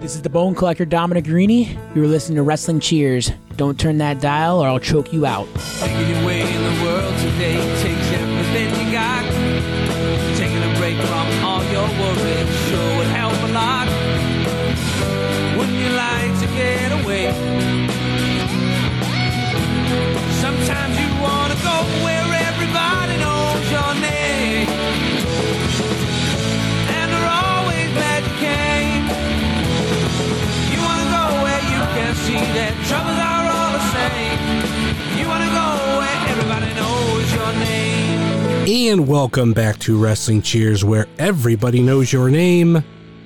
This is the Bone Collector Dominic Garrini. You were listening to Wrestling Cheers. Don't turn that dial or I'll choke you out. And welcome back to Wrestling Cheers, where everybody knows your name,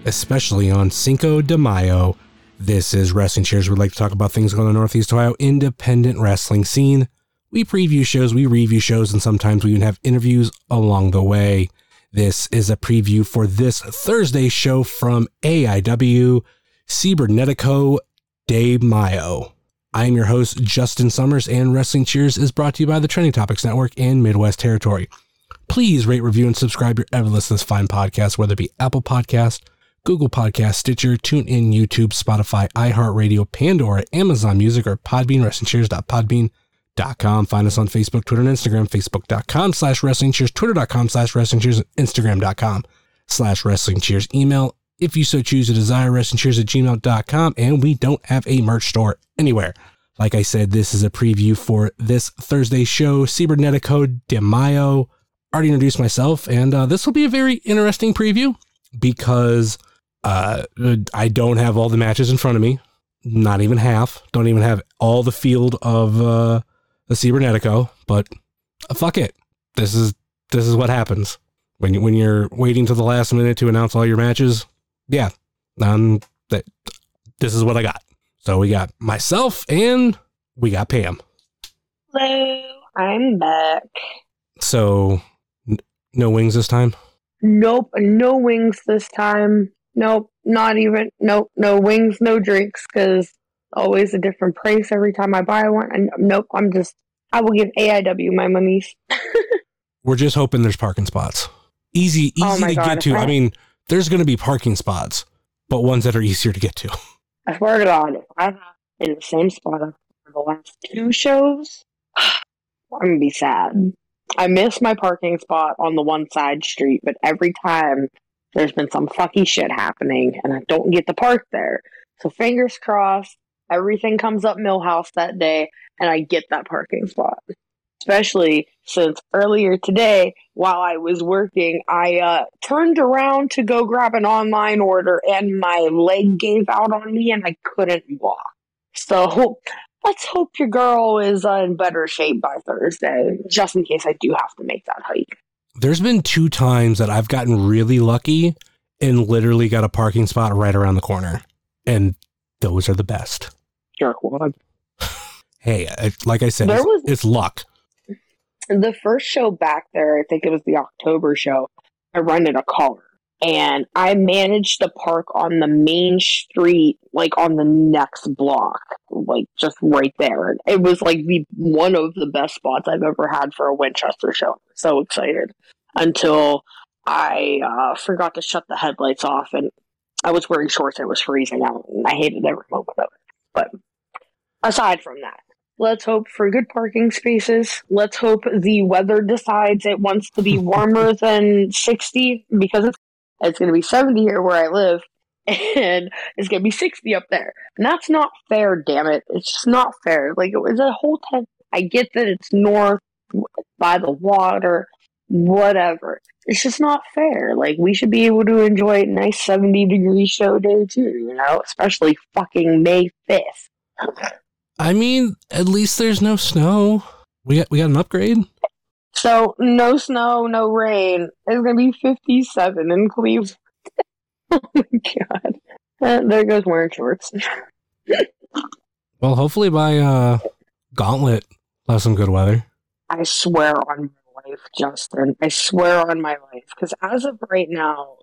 especially on Cinco de Mayo. This is Wrestling Cheers. We'd like to talk about things going on the Northeast Ohio independent wrestling scene. We preview shows, we review shows, and sometimes we even have interviews along the way. This is a preview for this Thursday show from AIW Cibernetico de Mayo. I am your host, Justin Summers, and Wrestling Cheers is brought to you by the Trending Topics Network and Midwest Territory. Please rate, review, and subscribe your ever listen to fine podcast, whether it be Apple Podcast, Google Podcast, Stitcher, TuneIn, YouTube, Spotify, iHeartRadio, Pandora, Amazon Music, or Podbean, WrestlingCheers.podbean.com. Find us on Facebook, Twitter, and Instagram, Facebook.com slash Wrestling Cheers, Twitter.com slash Wrestling Cheers, and Instagram.com slash Wrestling Cheers. Email, if you so choose to desire, WrestlingCheers at gmail.com, and we don't have a merch store anywhere. Like I said, this is a preview for this Thursday show, Cibernetico de Mayo. Already introduced myself, and uh, this will be a very interesting preview because uh, I don't have all the matches in front of me, not even half. Don't even have all the field of uh, the Cibernetico, but uh, fuck it. This is this is what happens when you, when you're waiting to the last minute to announce all your matches. Yeah, um, that this is what I got. So we got myself and we got Pam. Hello, I'm back. So no wings this time. Nope, no wings this time. Nope, not even. Nope, no wings, no drinks, because always a different price every time I buy one. And nope, I'm just. I will give AIW my monies. We're just hoping there's parking spots. Easy, oh easy Oh to God, get to. I I- mean, there's going to be parking spots, but ones that are easier to get to. I swear to God, if I'm in the same spot for the last two shows, I'm gonna be sad. I miss my parking spot on the one side street, but every time there's been some fucky shit happening, and I don't get to park there. So fingers crossed, everything comes up Milhouse that day, and I get that parking spot. Especially since earlier today, while I was working, I uh, turned around to go grab an online order and my leg gave out on me and I couldn't walk. So let's hope your girl is uh, in better shape by Thursday, just in case I do have to make that hike. There's been two times that I've gotten really lucky and literally got a parking spot right around the corner. And those are the best. Jerkwad. Hey, I- like I said, There it's, was- it's luck. The first show back there, I think it was the October show, I rented a car. And I managed to park on the main street, like on the next block, like just right there. It was like the one of the best spots I've ever had for a Winchester show. So excited until I uh, forgot to shut the headlights off, and I was wearing shorts. It was freezing out, and I hated every moment of it. But aside from that, let's hope for good parking spaces. Let's hope the weather decides it wants to be warmer than 60 because it's, it's going to be 70 here where I live and it's going to be 60 up there. And that's not fair, damn it. It's just not fair. Like, it was a whole time. I get that it's north by the water, whatever. It's just not fair. Like, we should be able to enjoy a nice 70 degree show day too, you know, especially fucking May 5th. I mean, at least there's no snow. We got we got an upgrade. So no snow, no rain. It's gonna be fifty-seven in Cleveland. oh my god! Uh, there goes wearing shorts. Well, hopefully by uh Gauntlet, we'll have some good weather. I swear on my life, Justin. I swear on my life, because as of right now,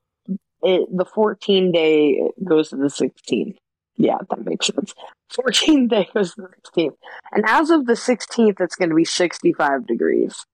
it, the fourteen day goes to the sixteenth. Yeah, that makes sense. Fourteen day goes to the sixteenth, and as of the sixteenth, it's going to be sixty-five degrees.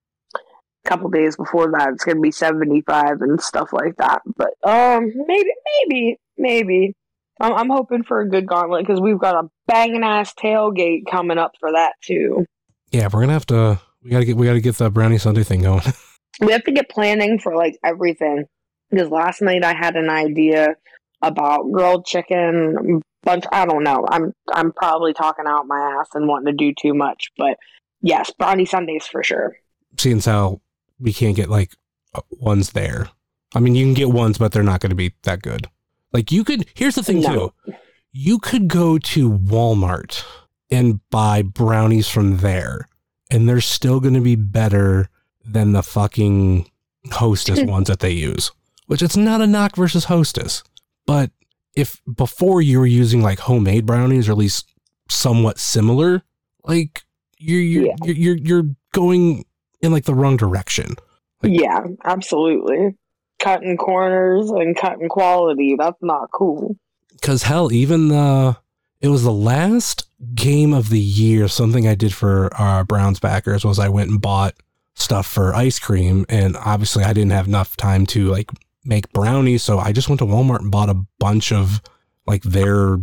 Couple days before that, it's gonna be seventy five and stuff like that. But um, maybe, maybe, maybe. I'm, I'm hoping for a good gauntlet because we've got a banging ass tailgate coming up for that too. Yeah, we're gonna have to. We gotta get. We gotta get the brownie Sunday thing going. we have to get planning for like everything because last night I had an idea about grilled chicken bunch I don't know. I'm I'm probably talking out my ass and wanting to do too much, but yes, brownie sundays for sure. Seeing how we can't get like uh, ones there. I mean, you can get ones, but they're not going to be that good. Like you could. Here's the thing No. too. You could go to Walmart and buy brownies from there, and they're still going to be better than the fucking Hostess ones that they use. Which it's not a knock versus Hostess, but if before you were using like homemade brownies or at least somewhat similar, like you're you're Yeah. you're, you're you're going in like the wrong direction. Like- Yeah, absolutely. Cutting corners and cutting quality, that's not cool. Cause hell, even the it was the last game of the year. Something I did for our Browns backers was I went and bought stuff for ice cream, and obviously I didn't have enough time to like make brownies, so I just went to Walmart and bought a bunch of like their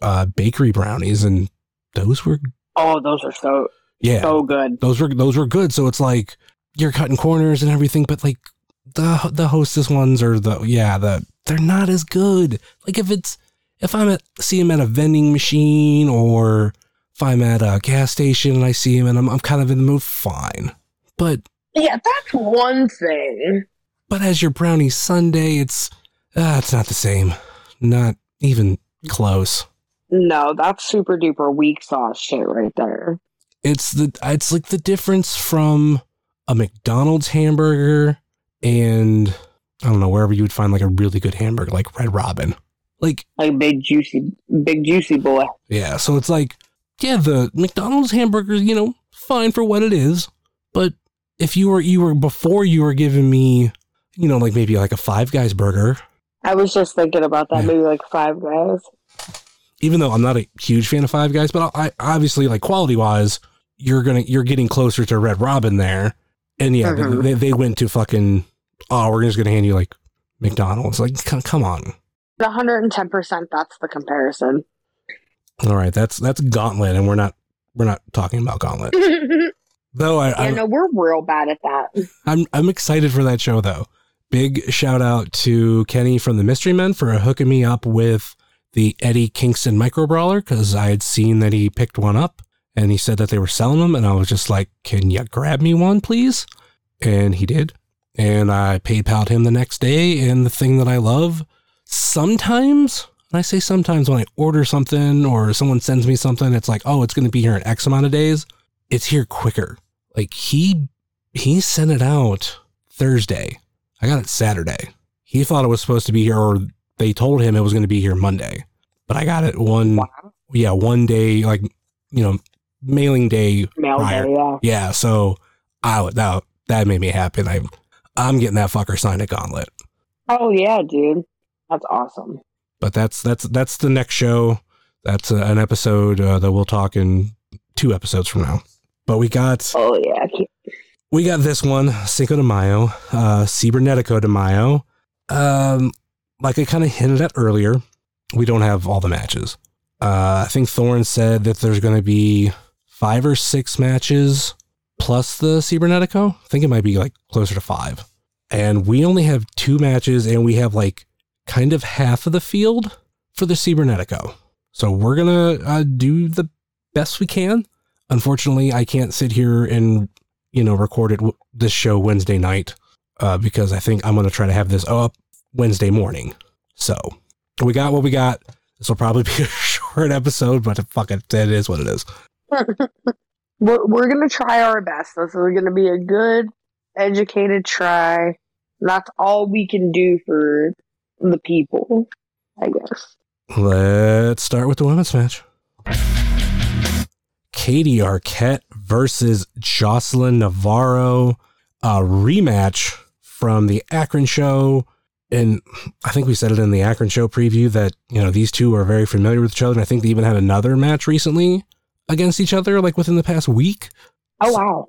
uh, bakery brownies, and those were Oh, those are so yeah, so good. those were those were good. So it's like you're cutting corners and everything, but like the the hostess ones are the yeah the they're not as good. Like if it's if I'm at see him at a vending machine or if I'm at a gas station and I see him and I'm I'm kind of in the mood, fine. But Yeah, that's one thing. but as your brownie Sunday, it's uh, it's not the same. Not even close. No, that's super duper weak sauce shit right there. It's the it's like the difference from a McDonald's hamburger and I don't know wherever you would find like a really good hamburger like Red Robin. Like Like big juicy big juicy boy. yeah, so it's like yeah, the McDonald's hamburger, you know, fine for what it is, but if you were you were before you were giving me, you know, like maybe like a Five Guys burger, I was just thinking about that, Yeah. maybe like five guys. even though I'm not a huge fan of Five Guys, but I obviously like quality wise, you're gonna you're getting closer to Red Robin there, and yeah, they- Mhm. they, they went to fucking oh we're just gonna hand you like McDonald's like come on, 110% that's the comparison. all right that's that's Gauntlet, and we're not we're not talking about Gauntlet though. I, I'm, no, we're real bad at that. I'm I'm excited for that show though. Big shout out to Kenny from the Mystery Men for hooking me up with the Eddie Kingston micro brawler because I had seen that he picked one up and he said that they were selling them and I was just like, "Can you grab me one, please?" And he did, and I PayPal'd him the next day. And the thing that I love, sometimes, and I say sometimes when I order something or someone sends me something, it's like, "Oh, it's going to be here in X amount of days." It's here quicker. Like he he sent it out Thursday. I got it Saturday. He thought it was supposed to be here, or they told him it was going to be here Monday. But I got it one, yeah, one day, like you know, mailing day. Mail prior. day, yeah. Yeah, so I would that that made me happy. And I I'm getting that fucker signed at Gauntlet. Oh, yeah, dude. That's awesome. But that's that's that's the next show. That's uh an episode uh, that we'll talk in two episodes from now. But we got Oh, yeah. we got this one, Cinco de Mayo, uh, Cibernetico de Mayo. Um, like I kind of hinted at earlier, we don't have all the matches. Uh, I think Thorne said that there's going to be five or six matches plus the Cibernetico. I think it might be like closer to five. And we only have two matches, and we have like kind of half of the field for the Cibernetico. So we're going to uh, do the best we can. Unfortunately, I can't sit here and you know, recorded w- this show Wednesday night uh, because I think I'm going to try to have this up Wednesday morning. So we got what we got. This will probably be a short episode, but fuck it, it is what it is. we're, we're going to try our best. This is going to be a good, educated try. That's all we can do for the people, I guess. Let's start with the women's match. Katie Arquette versus Jocelyn Navarro, a rematch from the Akron show. And I think we said it in the Akron show preview that, you know, these two are very familiar with each other. And I think they even had another match recently against each other, like within the past week. Oh, wow.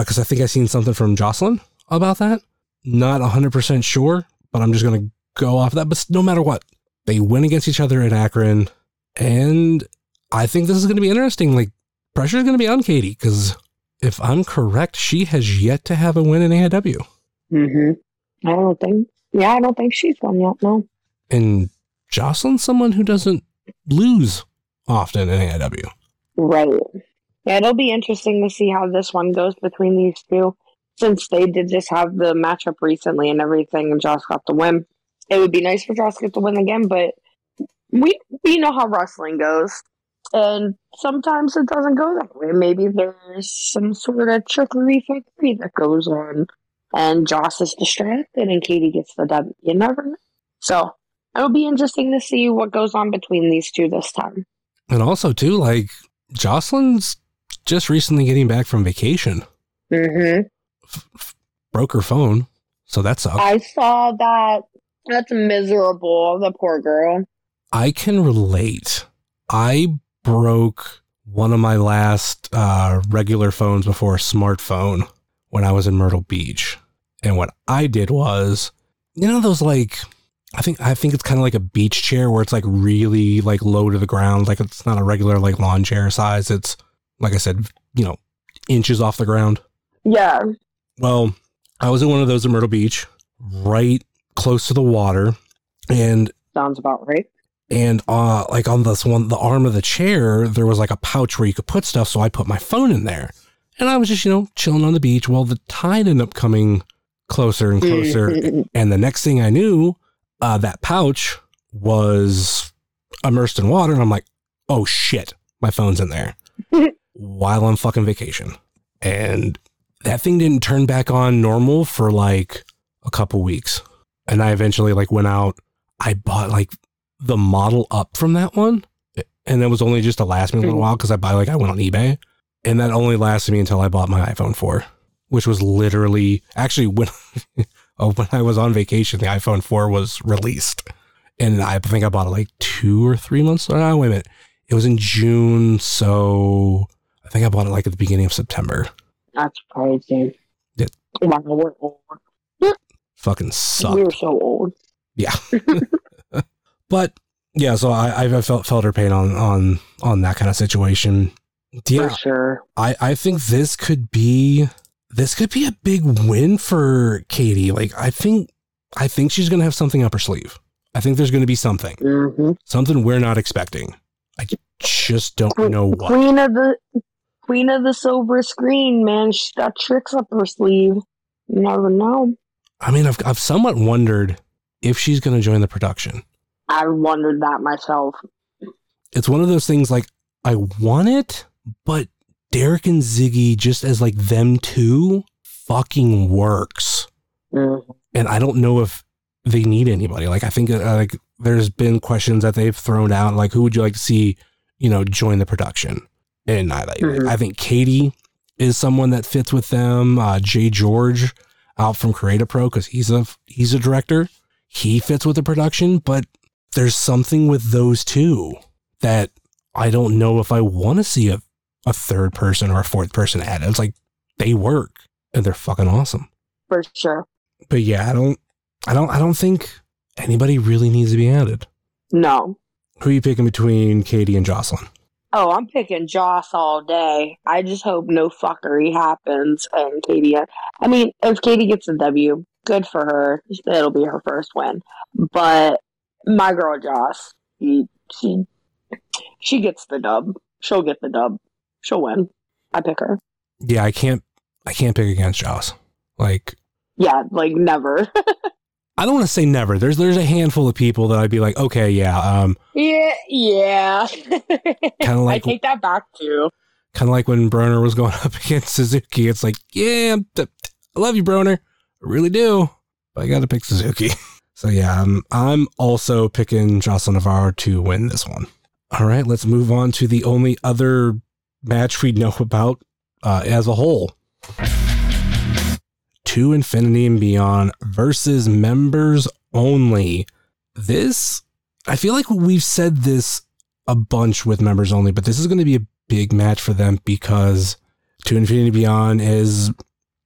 Because I think I seen something from Jocelyn about that. Not 100% sure, but I'm just going to go off that. But no matter what, they win against each other in Akron. And I think this is going to be interesting. Like, pressure is going to be on Katie because if I'm correct, she has yet to have a win in AIW. hmm I don't think. Yeah, I don't think she's won yet. No. And Jocelyn's someone who doesn't lose often in AIW. Right. Yeah, it'll be interesting to see how this one goes between these two. Since they did just have the matchup recently and everything, and Josh got the win. It would be nice for Josh to get the win again, but we we know how wrestling goes, and sometimes it doesn't go that way. Maybe there's some sort of trickery factory that goes on, and Josh is distracted, and Katie gets the W. You never know. So it'll be interesting to see what goes on between these two this time. And also, too, like Jocelyn's just recently getting back from vacation, Mm-hmm. broke her phone. So that sucks. I saw that. That's miserable. The poor girl. I can relate. I broke one of my last uh, regular phones before a smartphone when I was in Myrtle Beach. And what I did was, you know, those like, I think I think it's kind of like a beach chair where it's like really like low to the ground. Like it's not a regular like lawn chair size. It's like I said, you know, inches off the ground. Yeah. Well, I was in one of those in Myrtle Beach, right close to the water, and Sounds about right. and uh like on this one the arm of the chair there was like a pouch where you could put stuff so i put my phone in there and i was just you know chilling on the beach well the tide ended up coming closer and closer and the next thing i knew uh that pouch was immersed in water and i'm like oh shit my phone's in there while I'm fucking vacation. And that thing didn't turn back on normal for like a couple weeks. And i eventually like went out. I bought like the model up from that one, and it was only just to last me a little Mhm. while because I buy like I went on eBay, and that only lasted me until I bought my iPhone 4, which was literally actually when oh, when I was on vacation, the iPhone 4 was released, and I think I bought it like two or three months. Oh, wait a minute, it was in June, so I think I bought it like at the beginning of September. That's crazy. Yeah. Wow, we're old. Fucking sucked. We're so old. Yeah. but yeah, so I I felt felt her pain on on on that kind of situation. Yeah, For sure. I, I think this could be this could be a big win for Katie. Like I think I think she's gonna have something up her sleeve. I think there's gonna be something. hmm Something we're not expecting. I just don't know what. Queen of the Queen of the Silver Screen, man. She's got tricks up her sleeve. You never know. I mean, I've I've somewhat wondered if she's gonna join the production. I wondered that myself. It's one of those things like I want it, but Derek and Ziggy just as like them two fucking works. Mhm. and I don't know if they need anybody. Like I think uh, like there's been questions that they've thrown out, like who would you like to see, you know, join the production? And I, like, Mhm. I think Katie is someone that fits with them. Uh, Jay George out from Creative Pro because he's a he's a director. He fits with the production, but there's something with those two that I don't know if I want to see a, a third person or a fourth person added. It's like they work and they're fucking awesome For sure. but yeah, I don't, I don't, I don't think anybody really needs to be added. No. Who are you picking between Katie and Jocelyn? Oh, I'm picking Joss all day. I just hope no fuckery happens and Katie. I mean, if Katie gets a W, good for her. It'll be her first win. But my girl Joss, she she, she gets the dub. She'll get the dub. She'll win. I pick her. Yeah, I can't, I can't pick against Joss. Like, Yeah, like never. I don't want to say never. There's, there's a handful of people that I'd be like, okay, yeah, um, yeah, yeah. kind of like I take that back too. kind of like when Broner was going up against Suzuki. It's like, yeah, I'm t- t- I love you, Broner, I really do, but I got to pick Suzuki. so yeah, I'm, I'm also picking Jocelyn Navarro to win this one. All right, let's move on to the only other match we know about uh, as a whole. To Infinity and Beyond versus members only. This, I feel like we've said this a bunch with members only, but this is going to be a big match for them because To Infinity and Beyond is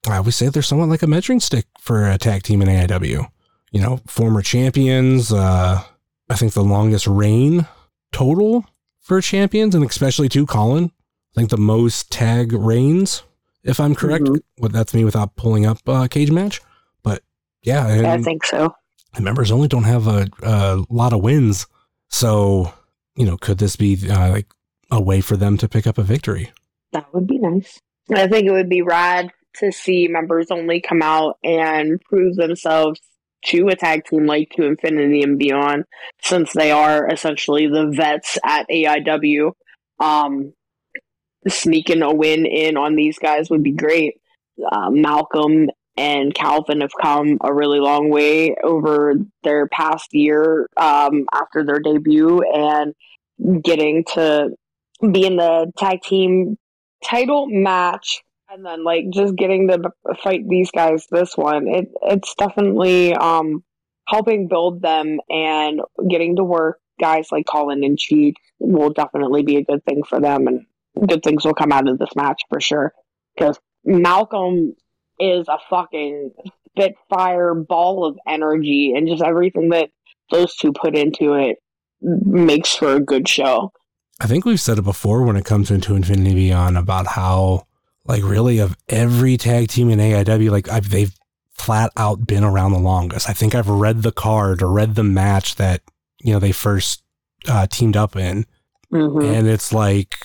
I always say they're somewhat like a measuring stick for a tag team in AIW. You know, former champions. Uh, I think the longest reign total for champions, and especially to Colin. I think the most tag reigns, if I'm correct. Mhm. Well, that's me without pulling up uh, cage match. But yeah, and I think so. the members only don't have a, a lot of wins. So, you know, could this be uh, like a way for them to pick up a victory? That would be nice. I think it would be rad to see members only come out and prove themselves to a tag team like to Infinity and Beyond, since they are essentially the vets at AIW. Um, sneaking a win in on these guys would be great. Uh, Malcolm and Calvin have come a really long way over their past year um, after their debut and getting to be in the tag team title match and then like just getting to fight these guys this one it it's definitely um helping build them and getting to work guys like Colin and Cheat will definitely be a good thing for them and good things will come out of this match for sure because Malcolm is a fucking spitfire ball of energy and just everything that those two put into it makes for a good show I think we've said it before when it comes into Infinity Beyond about how, like, really of every tag team in AIW, like, I've, they've flat out been around the longest. I think I've read the card or read the match that, you know, they first uh, teamed up in. Mhm. And it's like,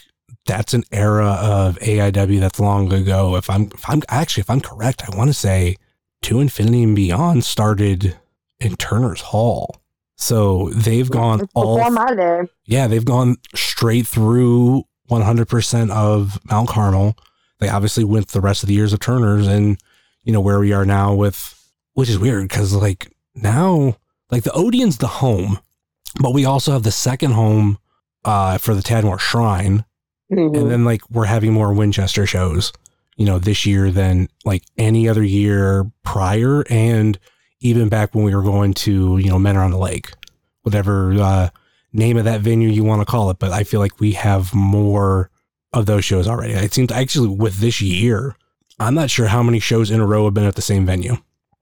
that's an era of AIW that's long ago. If I'm, if I'm actually, if I'm correct, I want to say To Infinity and Beyond started in Turner's Hall. So they've gone It's all my day yeah, they've gone straight through 100% of Mount Carmel. They obviously went the rest of the years of Turner's and, you know, where we are now with, which is weird because, like, now, like, the Odeon's the home, but we also have the second home uh, for the Tadmor Shrine. Mhm. And then, like, we're having more Winchester shows, you know, this year than, like, any other year prior. And even back when we were going to, you know, Mentor on the Lake, whatever, uh, name of that venue you want to call it, but I feel like we have more of those shows already. It seems actually with this year, I'm not sure how many shows in a row have been at the same venue.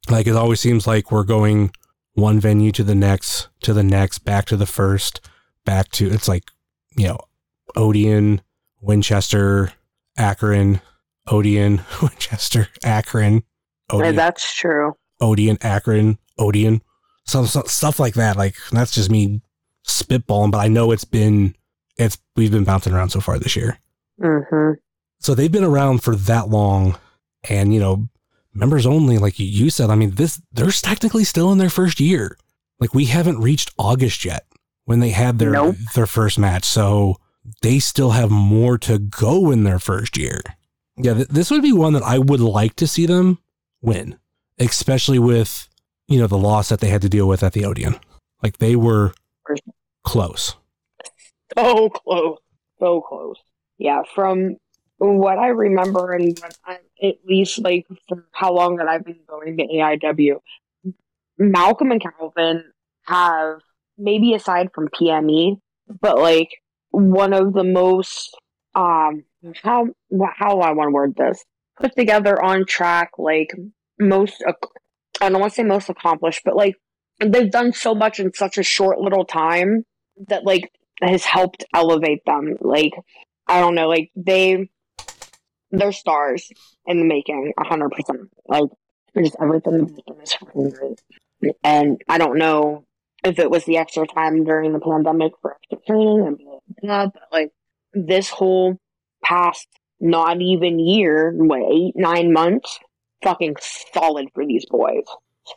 Like it always seems like we're going one venue to the next, to the next, back to the first, back to it's like, you know, Odeon, Winchester, Akron, Odeon, Winchester, Akron, Odeon, that's true. Odeon, Akron, Odeon, some, some stuff like that. Like that's just me spitballing, but I know it's been it's we've been bouncing around so far this year. hmm So they've been around for that long, and you know, members only, like you- you said. I mean, this they're technically still in their first year. Like we haven't reached August yet when they had their Nope. their first match, so they still have more to go in their first year. Yeah, th- this would be one that I would like to see them win, especially with you know the loss that they had to deal with at the Odeon. Like they were close. So close. So close. Yeah, from what I remember and at least like how long that I've been going to AIW, Malcolm and Calvin have maybe aside from PME, but like one of the most um how how I want to word this put together on track like most I don't want to say most accomplished, but like they've done so much in such a short little time that like has helped elevate them. Like I don't know, like they they're stars in the making, a hundred percent. Like just everything is great. And I don't know if it was the extra time during the pandemic for extra training and blah, blah, blah, but like this whole past not even year, what, eight, nine months, fucking solid for these boys.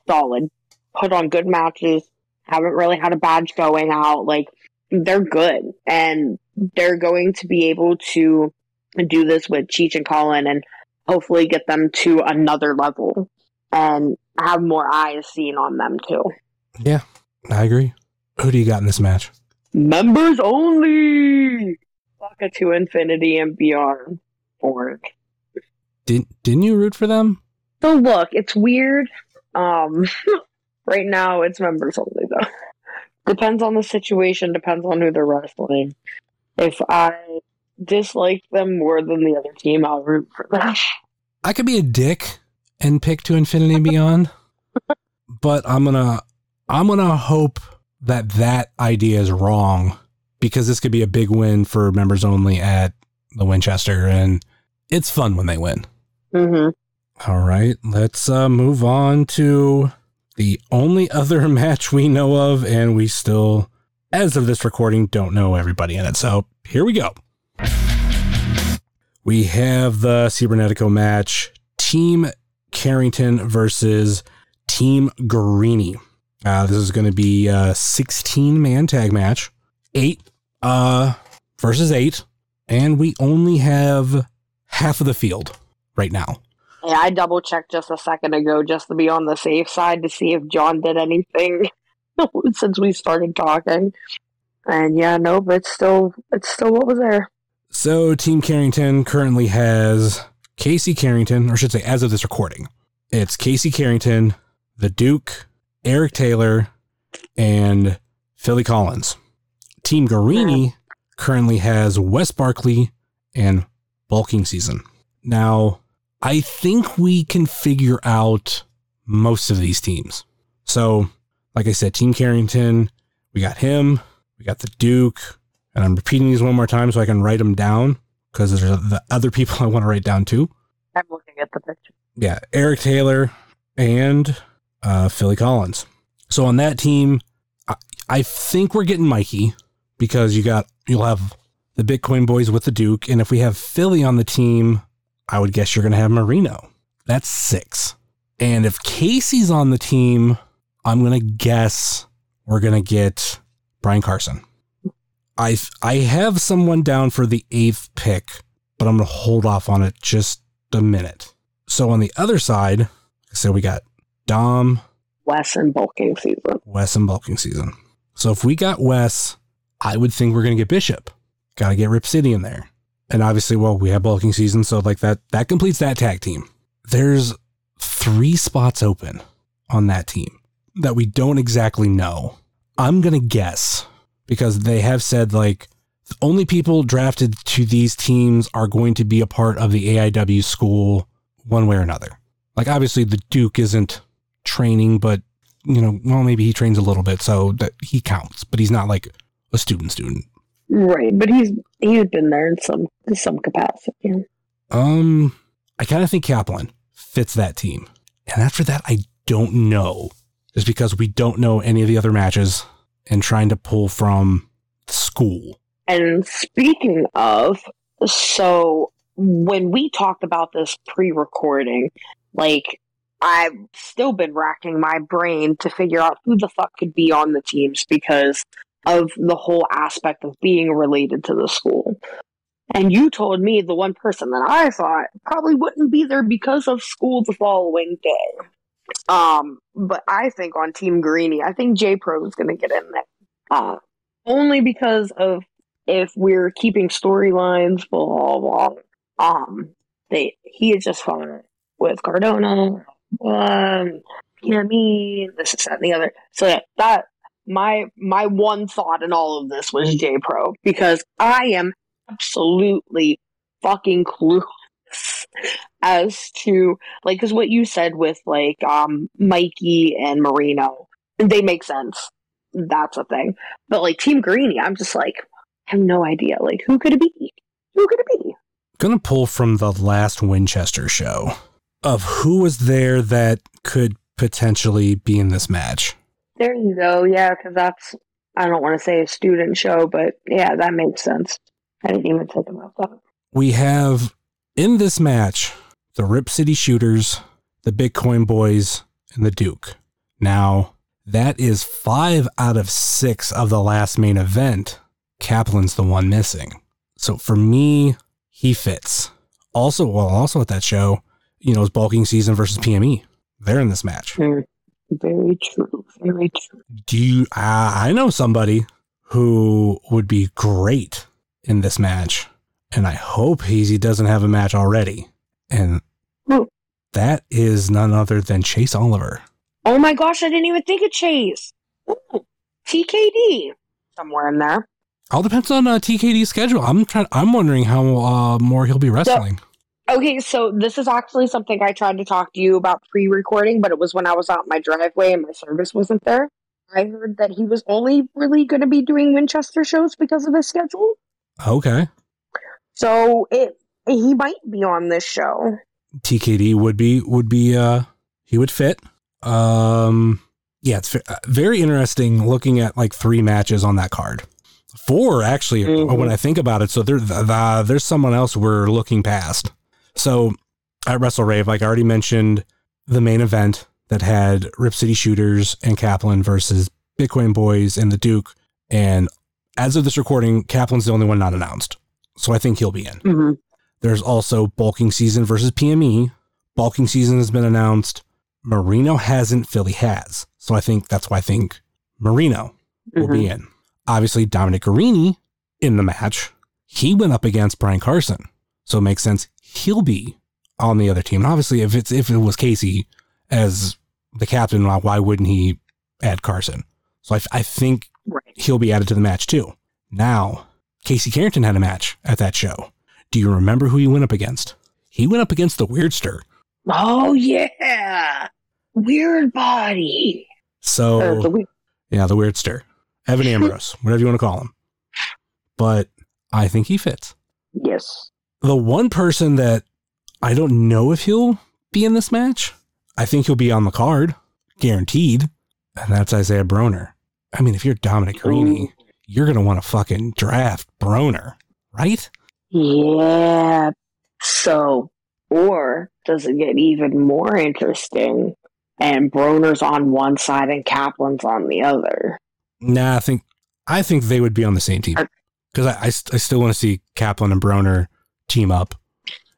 Solid. Put on good matches, haven't really had a bad showing out. Like they're good and they're going to be able to do this with Cheech and Colin and hopefully get them to another level and have more eyes seen on them too. Yeah, I agree. Who do you got in this match? Members only! Fuck to infinity and beyond. Forward. Didn't didn't you root for them? So look, it's weird. Um, right now it's members only though. Depends on the situation. Depends on who they're wrestling. If I dislike them more than the other team, I'll root for them. I could be a dick and pick to infinity and beyond. but I'm gonna I'm gonna hope that that idea is wrong because this could be a big win for members only at the Winchester, and it's fun when they win. hmm All right, let's uh, move on to the only other match we know of, and we still, as of this recording, don't know everybody in it. So here we go. We have the Cibernetico match Team Carrington versus Team Garrini. Uh, this is going to be a 16 man tag match, eight uh, versus eight, and we only have half of the field right now. Yeah, I double checked just a second ago just to be on the safe side to see if John did anything since we started talking. And yeah, no, but it's still it's still what was there. So, Team Carrington currently has Casey Carrington, or I should say, as of this recording, it's Casey Carrington, the Duke, Eric Taylor, and Philly Collins. Team Garrini currently has Wes Barkley and Bulking Season. Now, I think we can figure out most of these teams. So, like I said, Team Carrington, we got him, we got the Duke, and I'm repeating these one more time so I can write them down because there's the other people I want to write down too. I'm looking at the picture. Yeah, Eric Taylor and uh, Philly Collins. So on that team, I, I think we're getting Mikey because you got you'll have the Bitcoin boys with the Duke, and if we have Philly on the team, I would guess you're going to have Marino. That's six. And if Casey's on the team, I'm going to guess we're going to get Brian Carson. I I have someone down for the eighth pick, but I'm going to hold off on it just a minute. So on the other side, so we got Dom, Wes and bulking season. Wes, and bulking season. So if we got Wes, I would think we're going to get Bishop. Got to get Rip City in there. And obviously, well, we have bulking season, so like that that completes that tag team. There's three spots open on that team that we don't exactly know. I'm going to guess because they have said like the only people drafted to these teams are going to be a part of the AIW school one way or another. Like obviously the Duke isn't training, but you know, well maybe he trains a little bit, so that he counts, but he's not like a student student. Right, but he's he's been there in some in some capacity. Um, I kind of think Kaplan fits that team, and after that, I don't know, just because we don't know any of the other matches, and trying to pull from school. And speaking of, so when we talked about this pre-recording, like I've still been racking my brain to figure out who the fuck could be on the teams because of the whole aspect of being related to the school. And you told me the one person that I thought probably wouldn't be there because of school the following day. Um, but I think on Team Garrini, I think J Pro is going to get in there. Uh, only because of if we're keeping storylines, blah, blah, blah. Um, they, he had just fought with Cardona, um, PME, this, is that, and the other. So yeah, that, my, my one thought in all of this was J Pro because I am absolutely fucking clueless as to like because what you said with like um Mikey and Marino, they make sense. That's a thing. But like Team Garrini, I'm just like, I have no idea. Like who could it be? Who could it be? Gonna pull from the last Winchester show of who was there that could potentially be in this match. There you go. Yeah, because that's I don't want to say a student show, but yeah, that makes sense. I didn't even think about that. We have in this match the Rip City Shooters, the Bitcoin Boys, and the Duke. Now, that is five out of six of the last main event. Kaplan's the one missing. So for me, he fits. Also, well, also at that show, you know, it's bulking season versus PME. They're in this match. Very, very true. Very true. Do you? Uh, I know somebody who would be great in this match, and I hope Hazy doesn't have a match already. And that is none other than Chase Oliver. Oh my gosh, I didn't even think of Chase. Ooh, TKD somewhere in there. All depends on uh, TKD's schedule. I'm trying. I'm wondering how uh, more he'll be wrestling. Okay, so this is actually something I tried to talk to you about pre-recording, but it was when I was out my driveway and my service wasn't there. I heard that he was only really going to be doing Winchester shows because of his schedule. Okay. So it he might be on this show. TKD would be would be uh he would fit. Um yeah, it's uh, very interesting looking at like three matches on that card. Four actually Mhm. when I think about it. So there the, there's someone else we're looking past. So at Wrestle Rave, like I already mentioned, the main event that had Rip City Shooters and Kaplan versus Bitcoin Boys and the Duke. And as of this recording, Kaplan's the only one not announced. So I think he'll be in. Mm-hmm. There's also bulking season versus PME. Bulking season has been announced. Marino hasn't, Philly has. So I think that's why I think Marino will be in. Obviously, Dominic Garrini in the match. He went up against Brian Carson. So it makes sense he'll be on the other team. And obviously, if it's if it was Casey as the captain, why- wouldn't he add Carson? So I, I think Right. he'll be added to the match too. Now, Casey Carrington had a match at that show. Do you remember who he went up against? He went up against the Weirdster. Oh yeah, weird body. So Or the yeah, the Weirdster, Evan Ambrose, whatever you want to call him. But I think he fits. yes. The one person that I don't know if he'll be in this match, I think he'll be on the card, guaranteed, and that's Isaiah Broner. I mean, if you're Dominic Garrini, you're gonna want to fucking draft Broner, right? Yeah. So, or does it get even more interesting? And Broner's on one side and Kaplan's on the other. Nah, I think I think they would be on the same team because I, I, I still want to see Kaplan and Broner team up,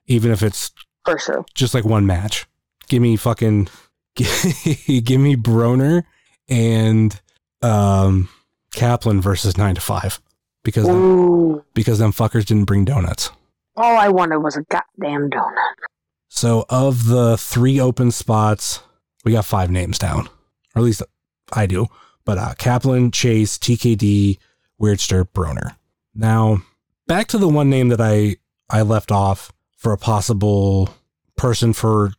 even if it's For sure. just like one match. Give me fucking give me Broner and um Kaplan versus nine to five because them, because them fuckers didn't bring donuts. All I wanted was a goddamn donut. So of the three open spots, we got five names down, or at least I do. But uh, Kaplan, Chase, TKD, Weirdster, Broner. Now back to the one name that I I left off for a possible person for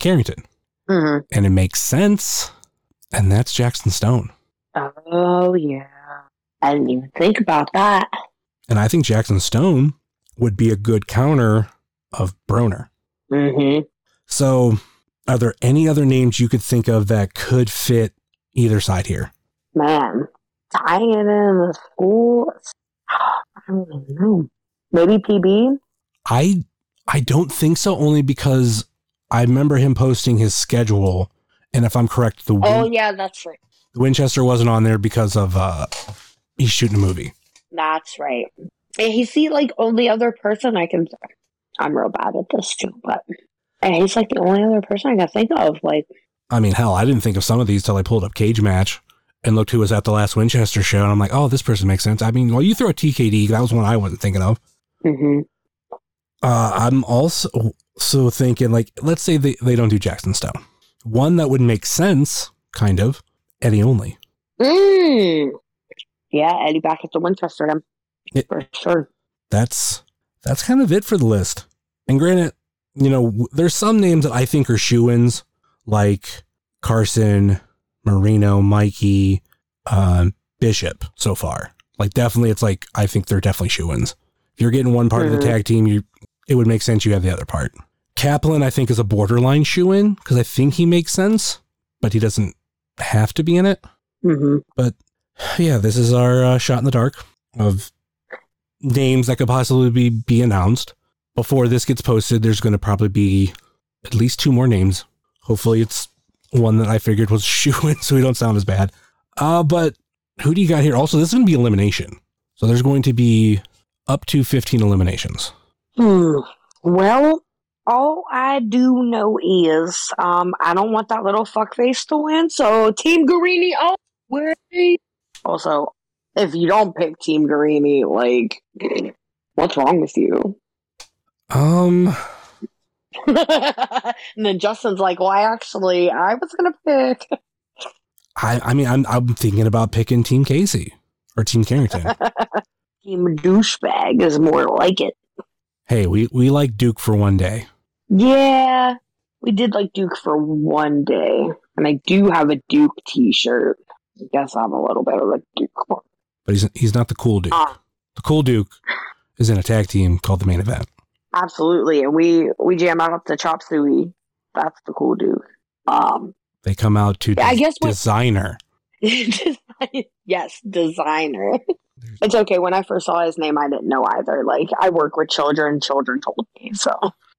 Carrington, hmm and it makes sense, and that's Jackson Stone. Oh, yeah. I didn't even think about that. And I think Jackson Stone would be a good counter of Broner. Mm-hmm. So, are there any other names you could think of that could fit either side here? Man, tying it in the school. I don't even know. Maybe PB? I I don't think so only because I remember him posting his schedule and if I'm correct the, Win- Oh, yeah, that's right. the Winchester wasn't on there because of uh he's shooting a movie. That's right. And he's the like only other person I can. I'm real bad at this too, but and he's like the only other person I can think of. Like, I mean, hell, I didn't think of some of these till I pulled up Cage Match and looked who was at the last Winchester show and I'm like, "Oh, this person makes sense." I mean, well, you throw a TKD, that was one I wasn't thinking of. hmm Uh, I'm also so thinking like, let's say they, they don't do Jackson Stone. One that would make sense, kind of, Eddie only. mm. yeah, Eddie back at the Winchester then It- for sure. That's that's kind of it for the list. And granted, you know, there's some names that I think are shoe-ins, like Carson, Marino, Mikey, um, Bishop. So far, like definitely, it's like I think they're definitely shoe-ins. If you're getting one part of Mhm. the tag team, you it would make sense you have the other part. Kaplan, I think, is a borderline shoe-in because I think he makes sense, but he doesn't have to be in it. hmm But Yeah, this is our uh, shot in the dark of names that could possibly be, be announced. Before this gets posted, there's going to probably be at least two more names. Hopefully, it's one that I figured was shoe in, so we don't sound as bad. Uh, but who do you got here? Also, this is going to be elimination. So there's going to be up to 15 eliminations. Hmm. Well, all I do know is um I don't want that little fuckface to win. So Team Garrini away. Also, if you don't pick Team Garrini, like, what's wrong with you? Um, and then Justin's like, "Well, I actually, I was gonna pick." I, I mean, I'm, I'm thinking about picking Team Casey or Team Carrington. Team douchebag is more like it. Hey, we, we like Duke for one day. Yeah, we did like Duke for one day, and I do have a Duke T-shirt. I guess I'm a little bit of a Duke one. But he's he's not the cool Duke. Ah. The cool Duke is in a tag team called the main event. Absolutely, and we we jam out to Chop Suey. That's the cool Duke. Um, They come out to Yeah, I des- guess what- designer. yes, designer. It's okay. When I first saw his name, I didn't know either. Like I work with children. Children told me, so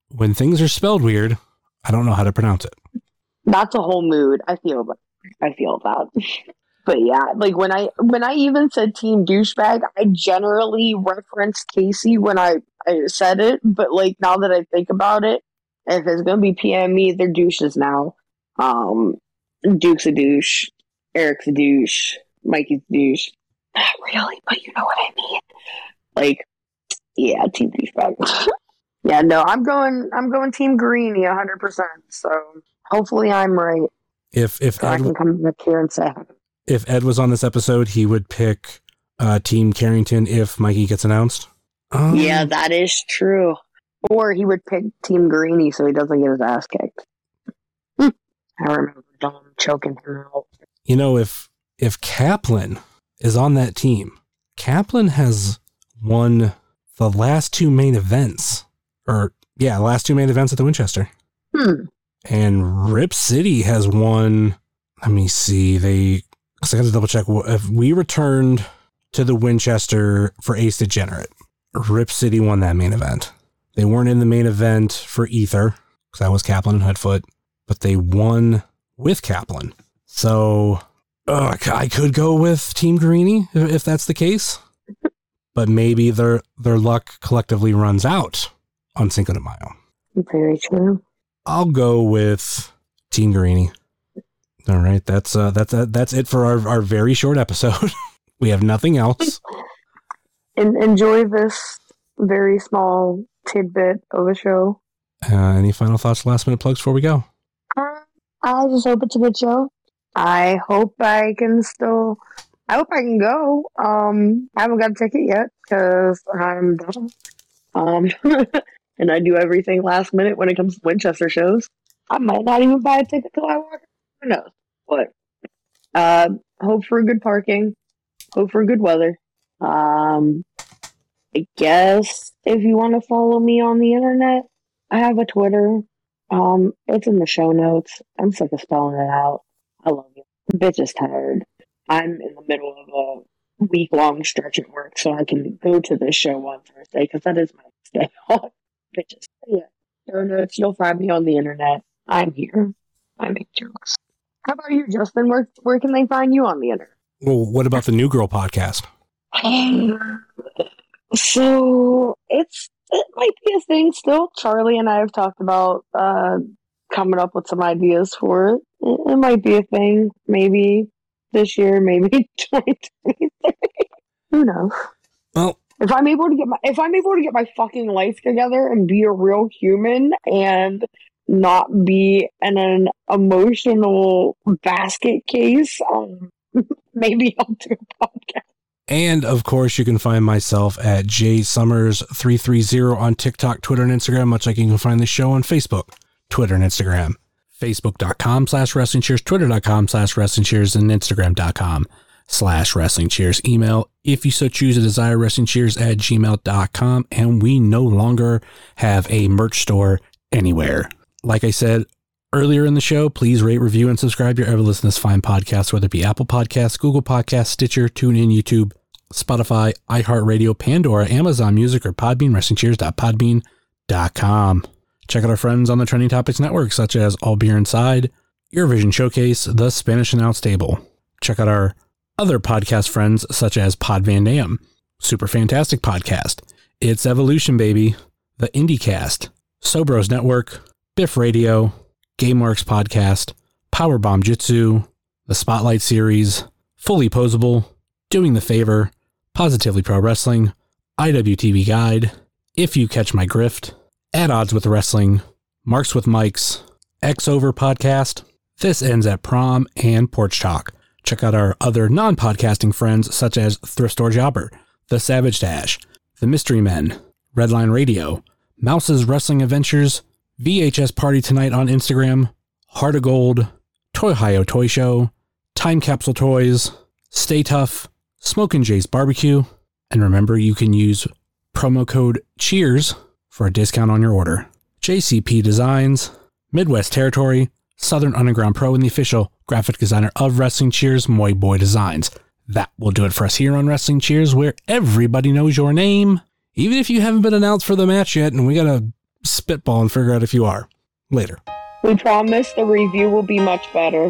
When things are spelled weird, I don't know how to pronounce it. that's a whole mood. I feel. I feel that. But yeah, like when I when I even said team douchebag, I generally referenced Casey when I, I said it. But like now that I think about it, if it's gonna be PME, they're douches now. Um, Duke's a douche, Eric's a douche, Mikey's a douche. Not really, but you know what I mean. Like, yeah, team douchebag. yeah, no, I'm going. I'm going team Greeny, hundred percent. So hopefully, I'm right. If if So I can come back here and say, if Ed was on this episode, he would pick uh, Team Carrington if Mikey gets announced. Um, yeah, that is true. Or he would pick Team Greeny so he doesn't get his ass kicked. I remember Dom choking him out. you know if if Kaplan is on that team, Kaplan has won the last two main events, or yeah, last two main events at the Winchester, Hmm. and Rip City has won. Let me see. They. Cause I got to double check. If we returned to the Winchester for Ace Degenerate, Rip City won that main event. They weren't in the main event for Ether because that was Kaplan and Hoodfoot, but they won with Kaplan. So uh, I could go with Team Greeny if, if that's the case, but maybe their their luck collectively runs out on Cinco de Mayo. Very true. I'll go with Team Greeny. All right, that's uh, that's uh, that's it for our, our very short episode. we have nothing else. En- enjoy this very small tidbit of a show. Uh, any final thoughts, last minute plugs before we go? Uh, I just hope it's a good show. I hope I can still. I hope I can go. Um, I haven't got a ticket yet because I'm dumb. Um, and I do everything last minute when it comes to Winchester shows. I might not even buy a ticket till I walk. Who knows? But uh, hope for good parking. Hope for good weather. Um, I guess if you want to follow me on the internet, I have a Twitter. Um, it's in the show notes. I'm sick of spelling it out. I love you. The bitch is tired. I'm in the middle of a week long stretch at work, so I can go to this show on Thursday because that is my day off. Bitches. Yeah. Notes. You'll find me on the internet. I'm here. I make jokes. How about you, Justin? Where where can they find you on the internet? Well, what about the New Girl podcast? so it's it might be a thing still. Charlie and I have talked about uh, coming up with some ideas for it. It, might be a thing. Maybe this year. Maybe 2023. Who knows? Well, If I'm able to get my if I'm able to get my fucking life together and be a real human and not be in an emotional basket case, um, maybe I'll do a podcast. And of course, you can find myself at jsummers330 on TikTok, Twitter, and Instagram, much like you can find the show on Facebook, Twitter, and Instagram. Facebook.com slash wrestling cheers, Twitter.com slash wrestling cheers, and Instagram.com slash wrestling cheers. Email, if you so choose, a desire wrestling cheers at gmail.com. And we no longer have a merch store anywhere. Like I said earlier in the show, please rate, review, and subscribe your ever listen fine podcast, whether it be Apple Podcasts, Google Podcasts, Stitcher, TuneIn, YouTube, Spotify, iHeartRadio, Pandora, Amazon Music, or Podbean, wrestling WrestlingCheers.podbean.com. Check out our friends on the Trending Topics Network, such as All Beer Inside, Eurovision Showcase, The Spanish Announce Table. Check out our other podcast friends, such as Pod Van Dam, Super Fantastic Podcast, It's Evolution Baby, The IndieCast, Sobros Network, Biff Radio, Game Works Podcast, Powerbomb Jitsu, The Spotlight Series, Fully Posable, Doing the Favor, Positively Pro Wrestling, IWTV Guide, If You Catch My Grift, At Odds with Wrestling, Marks with Mikes, X Over Podcast, This Ends at Prom, and Porch Talk. Check out our other non podcasting friends such as Thrift Store Jobber, The Savage Dash, The Mystery Men, Redline Radio, Mouse's Wrestling Adventures, VHS Party Tonight on Instagram, Heart of Gold, Toy Ohio Toy Show, Time Capsule Toys, Stay Tough, Smoke and Jay's Barbecue, and remember you can use promo code CHEERS for a discount on your order. JCP Designs, Midwest Territory, Southern Underground Pro, and the official graphic designer of Wrestling Cheers, Moy Boy Designs. That will do it for us here on Wrestling Cheers, where everybody knows your name, even if you haven't been announced for the match yet, and we gotta spitball and figure out if you are. Later. We promise the review will be much better.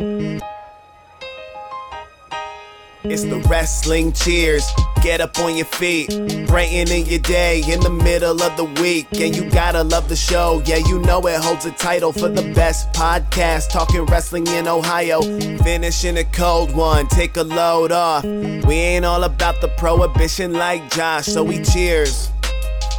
It's the wrestling cheers. Get up on your feet, Brighten in your day in the middle of the week. And you gotta love the show. Yeah, you know it holds a title for the best podcast. Talking wrestling in Ohio. Finishing a cold one, take a load off. We ain't all about the prohibition like Josh, so we cheers.